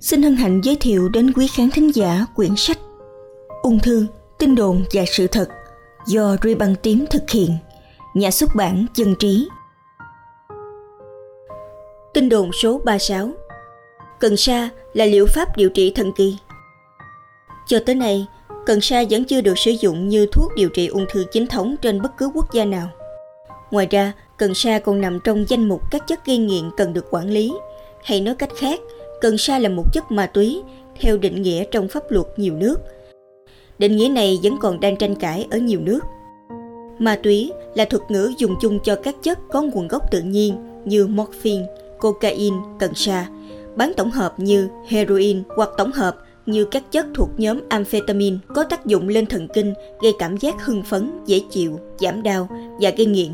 xin hân hạnh giới thiệu đến quý khán thính giả quyển sách Ung thư, tin đồn và sự thật do Ruy Băng Tím thực hiện, nhà xuất bản Dân Trí. Tin đồn số 36 Cần sa là liệu pháp điều trị thần kỳ. Cho tới nay, cần sa vẫn chưa được sử dụng như thuốc điều trị ung thư chính thống trên bất cứ quốc gia nào. Ngoài ra, cần sa còn nằm trong danh mục các chất gây nghiện cần được quản lý, hay nói cách khác, cần sa là một chất ma túy theo định nghĩa trong pháp luật nhiều nước. Định nghĩa này vẫn còn đang tranh cãi ở nhiều nước. Ma túy là thuật ngữ dùng chung cho các chất có nguồn gốc tự nhiên như morphine, cocaine, cần sa, bán tổng hợp như heroin hoặc tổng hợp như các chất thuộc nhóm amphetamine có tác dụng lên thần kinh gây cảm giác hưng phấn, dễ chịu, giảm đau và gây nghiện.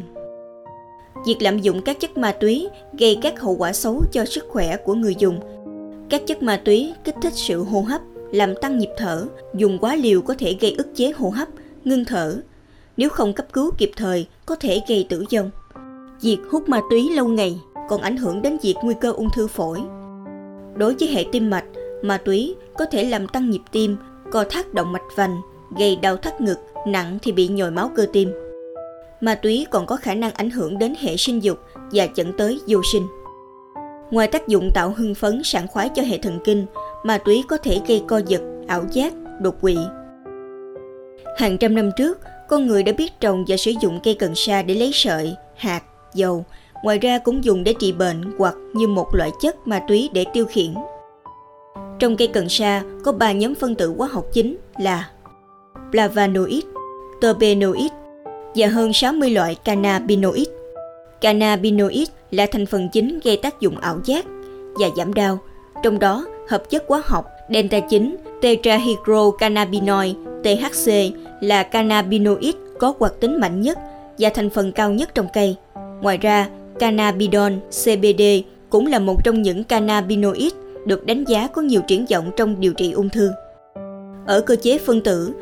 Việc lạm dụng các chất ma túy gây các hậu quả xấu cho sức khỏe của người dùng. Các chất ma túy kích thích sự hô hấp, làm tăng nhịp thở, dùng quá liều có thể gây ức chế hô hấp, ngưng thở. Nếu không cấp cứu kịp thời, có thể gây tử vong. Việc hút ma túy lâu ngày còn ảnh hưởng đến việc nguy cơ ung thư phổi. Đối với hệ tim mạch, ma túy có thể làm tăng nhịp tim, co thắt động mạch vành, gây đau thắt ngực, nặng thì bị nhồi máu cơ tim. Ma túy còn có khả năng ảnh hưởng đến hệ sinh dục và dẫn tới vô sinh. Ngoài tác dụng tạo hưng phấn sảng khoái cho hệ thần kinh, ma túy có thể gây co giật, ảo giác, đột quỵ. Hàng trăm năm trước, con người đã biết trồng và sử dụng cây cần sa để lấy sợi, hạt, dầu, ngoài ra cũng dùng để trị bệnh hoặc như một loại chất ma túy để tiêu khiển. Trong cây cần sa có 3 nhóm phân tử hóa học chính là flavonoid, terpenoid và hơn 60 loại cannabinoid. Cannabinoid là thành phần chính gây tác dụng ảo giác và giảm đau, trong đó hợp chất hóa học delta 9 tetrahydrocannabinol THC là cannabinoid có hoạt tính mạnh nhất và thành phần cao nhất trong cây. Ngoài ra, cannabidol CBD cũng là một trong những cannabinoid được đánh giá có nhiều triển vọng trong điều trị ung thư. Ở cơ chế phân tử,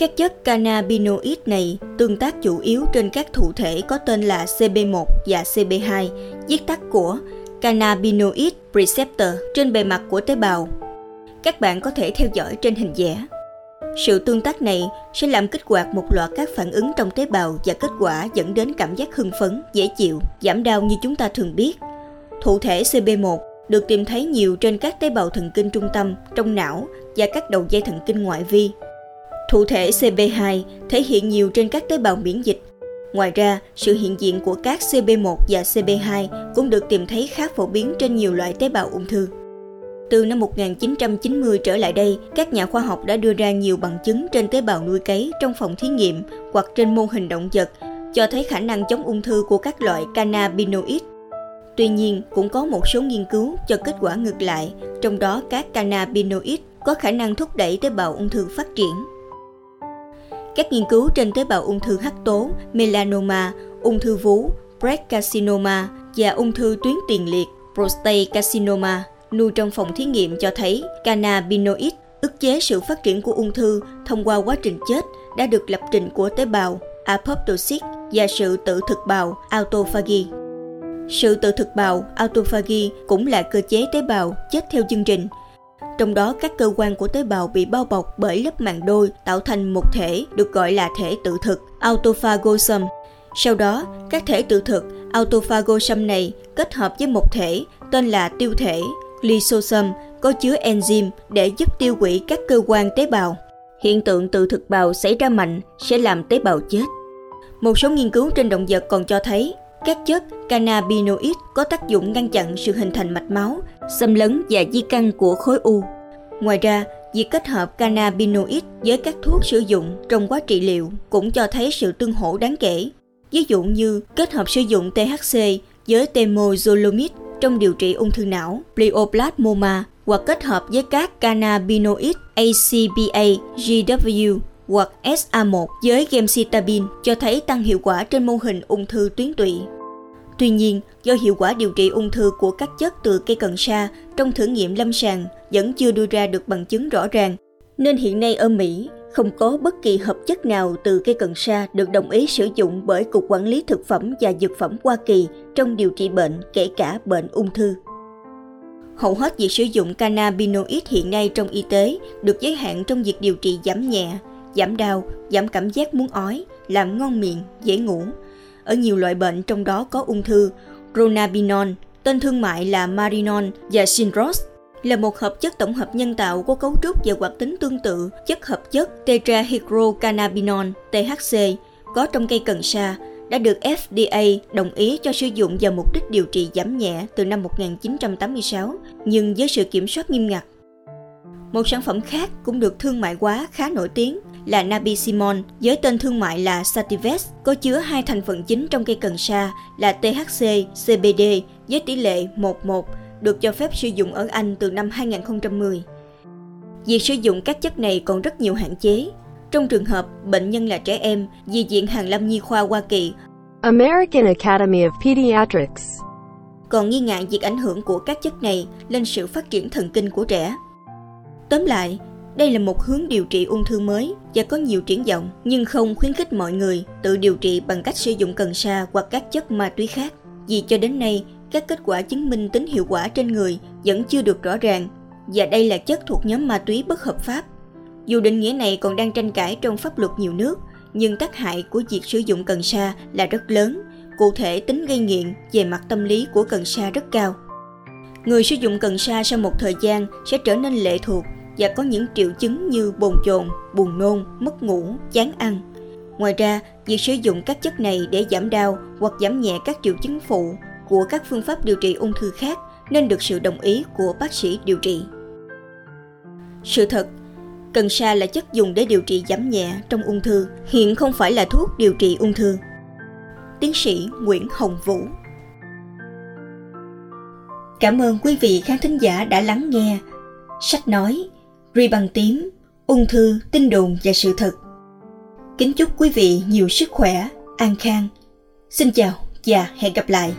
các chất cannabinoid này tương tác chủ yếu trên các thụ thể có tên là CB1 và CB2, viết tắt của cannabinoid receptor trên bề mặt của tế bào. Các bạn có thể theo dõi trên hình vẽ. Sự tương tác này sẽ làm kích hoạt một loạt các phản ứng trong tế bào và kết quả dẫn đến cảm giác hưng phấn, dễ chịu, giảm đau như chúng ta thường biết. Thụ thể CB1 được tìm thấy nhiều trên các tế bào thần kinh trung tâm, trong não và các đầu dây thần kinh ngoại vi. Thụ thể CB2 thể hiện nhiều trên các tế bào miễn dịch. Ngoài ra, sự hiện diện của các CB1 và CB2 cũng được tìm thấy khá phổ biến trên nhiều loại tế bào ung thư. Từ năm 1990 trở lại đây, các nhà khoa học đã đưa ra nhiều bằng chứng trên tế bào nuôi cấy trong phòng thí nghiệm hoặc trên mô hình động vật cho thấy khả năng chống ung thư của các loại cannabinoid Tuy nhiên, cũng có một số nghiên cứu cho kết quả ngược lại, trong đó các cannabinoid có khả năng thúc đẩy tế bào ung thư phát triển. Các nghiên cứu trên tế bào ung thư hắc tố, melanoma, ung thư vú, breast carcinoma và ung thư tuyến tiền liệt, prostate carcinoma, nuôi trong phòng thí nghiệm cho thấy cannabinoid ức chế sự phát triển của ung thư thông qua quá trình chết đã được lập trình của tế bào apoptosis và sự tự thực bào autophagy. Sự tự thực bào autophagy cũng là cơ chế tế bào chết theo chương trình. Trong đó các cơ quan của tế bào bị bao bọc bởi lớp màng đôi tạo thành một thể được gọi là thể tự thực autophagosome. Sau đó, các thể tự thực autophagosome này kết hợp với một thể tên là tiêu thể lysosome có chứa enzyme để giúp tiêu hủy các cơ quan tế bào. Hiện tượng tự thực bào xảy ra mạnh sẽ làm tế bào chết. Một số nghiên cứu trên động vật còn cho thấy các chất cannabinoid có tác dụng ngăn chặn sự hình thành mạch máu, xâm lấn và di căn của khối u. Ngoài ra, việc kết hợp cannabinoid với các thuốc sử dụng trong quá trị liệu cũng cho thấy sự tương hỗ đáng kể. Ví dụ như kết hợp sử dụng THC với temozolomid trong điều trị ung thư não, glioblastima hoặc kết hợp với các cannabinoid ACPA, GW hoặc SA1 với gemcitabine cho thấy tăng hiệu quả trên mô hình ung thư tuyến tụy. Tuy nhiên, do hiệu quả điều trị ung thư của các chất từ cây cần sa trong thử nghiệm lâm sàng vẫn chưa đưa ra được bằng chứng rõ ràng, nên hiện nay ở Mỹ không có bất kỳ hợp chất nào từ cây cần sa được đồng ý sử dụng bởi Cục Quản lý Thực phẩm và Dược phẩm Hoa Kỳ trong điều trị bệnh, kể cả bệnh ung thư. Hầu hết việc sử dụng cannabinoid hiện nay trong y tế được giới hạn trong việc điều trị giảm nhẹ, giảm đau, giảm cảm giác muốn ói, làm ngon miệng, dễ ngủ. Ở nhiều loại bệnh trong đó có ung thư, Ronabinon, tên thương mại là Marinon và Sinros, là một hợp chất tổng hợp nhân tạo có cấu trúc và hoạt tính tương tự chất hợp chất tetrahydrocannabinol THC có trong cây cần sa đã được FDA đồng ý cho sử dụng vào mục đích điều trị giảm nhẹ từ năm 1986, nhưng với sự kiểm soát nghiêm ngặt. Một sản phẩm khác cũng được thương mại hóa khá nổi tiếng là Nabisimon với tên thương mại là Sativex có chứa hai thành phần chính trong cây cần sa là THC, CBD với tỷ lệ 11 được cho phép sử dụng ở Anh từ năm 2010. Việc sử dụng các chất này còn rất nhiều hạn chế. Trong trường hợp bệnh nhân là trẻ em, Di viện Hàn Lâm Nhi khoa Hoa Kỳ American Academy of Pediatrics còn nghi ngại việc ảnh hưởng của các chất này lên sự phát triển thần kinh của trẻ. Tóm lại, đây là một hướng điều trị ung thư mới và có nhiều triển vọng, nhưng không khuyến khích mọi người tự điều trị bằng cách sử dụng cần sa hoặc các chất ma túy khác. Vì cho đến nay, các kết quả chứng minh tính hiệu quả trên người vẫn chưa được rõ ràng và đây là chất thuộc nhóm ma túy bất hợp pháp. Dù định nghĩa này còn đang tranh cãi trong pháp luật nhiều nước, nhưng tác hại của việc sử dụng cần sa là rất lớn, cụ thể tính gây nghiện về mặt tâm lý của cần sa rất cao. Người sử dụng cần sa sau một thời gian sẽ trở nên lệ thuộc và có những triệu chứng như bồn chồn, buồn nôn, mất ngủ, chán ăn. Ngoài ra, việc sử dụng các chất này để giảm đau hoặc giảm nhẹ các triệu chứng phụ của các phương pháp điều trị ung thư khác nên được sự đồng ý của bác sĩ điều trị. Sự thật, cần sa là chất dùng để điều trị giảm nhẹ trong ung thư, hiện không phải là thuốc điều trị ung thư. Tiến sĩ Nguyễn Hồng Vũ Cảm ơn quý vị khán thính giả đã lắng nghe sách nói Ri bằng tím, ung thư, tin đồn và sự thật. Kính chúc quý vị nhiều sức khỏe, an khang. Xin chào và hẹn gặp lại.